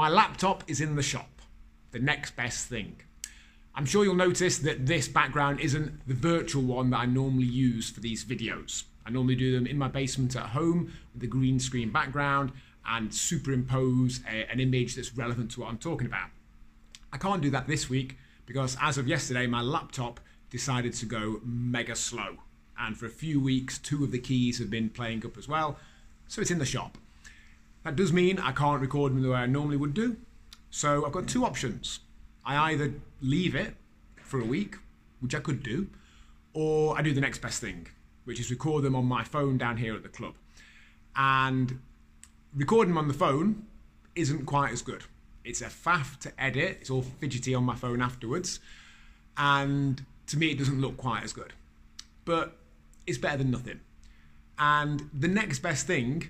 My laptop is in the shop. The next best thing. I'm sure you'll notice that this background isn't the virtual one that I normally use for these videos. I normally do them in my basement at home with a green screen background and superimpose a, an image that's relevant to what I'm talking about. I can't do that this week because as of yesterday, my laptop decided to go mega slow. And for a few weeks, two of the keys have been playing up as well, so it's in the shop. That does mean I can't record them the way I normally would do. So I've got two options. I either leave it for a week, which I could do, or I do the next best thing, which is record them on my phone down here at the club. And recording them on the phone isn't quite as good. It's a faff to edit, it's all fidgety on my phone afterwards, and to me, it doesn't look quite as good. But it's better than nothing. And the next best thing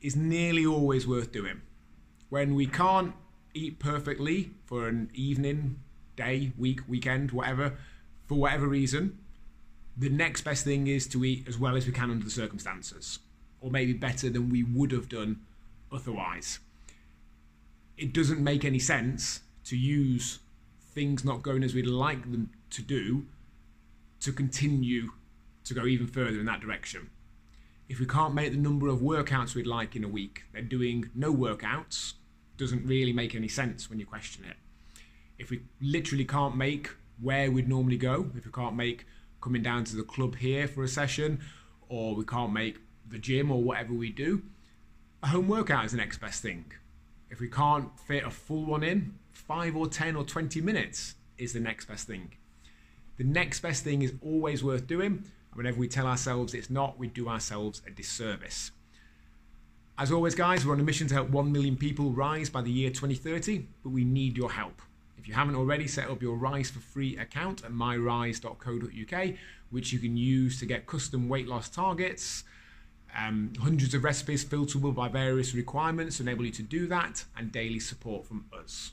is nearly always worth doing. When we can't eat perfectly for an evening, day, week, weekend, whatever, for whatever reason, the next best thing is to eat as well as we can under the circumstances, or maybe better than we would have done otherwise. It doesn't make any sense to use things not going as we'd like them to do to continue to go even further in that direction. If we can't make the number of workouts we'd like in a week, then doing no workouts doesn't really make any sense when you question it. If we literally can't make where we'd normally go, if we can't make coming down to the club here for a session, or we can't make the gym or whatever we do, a home workout is the next best thing. If we can't fit a full one in, five or 10 or 20 minutes is the next best thing. The next best thing is always worth doing. Whenever we tell ourselves it's not, we do ourselves a disservice. As always, guys, we're on a mission to help 1 million people rise by the year 2030, but we need your help. If you haven't already, set up your Rise for Free account at myrise.co.uk, which you can use to get custom weight loss targets, um, hundreds of recipes filterable by various requirements to enable you to do that, and daily support from us.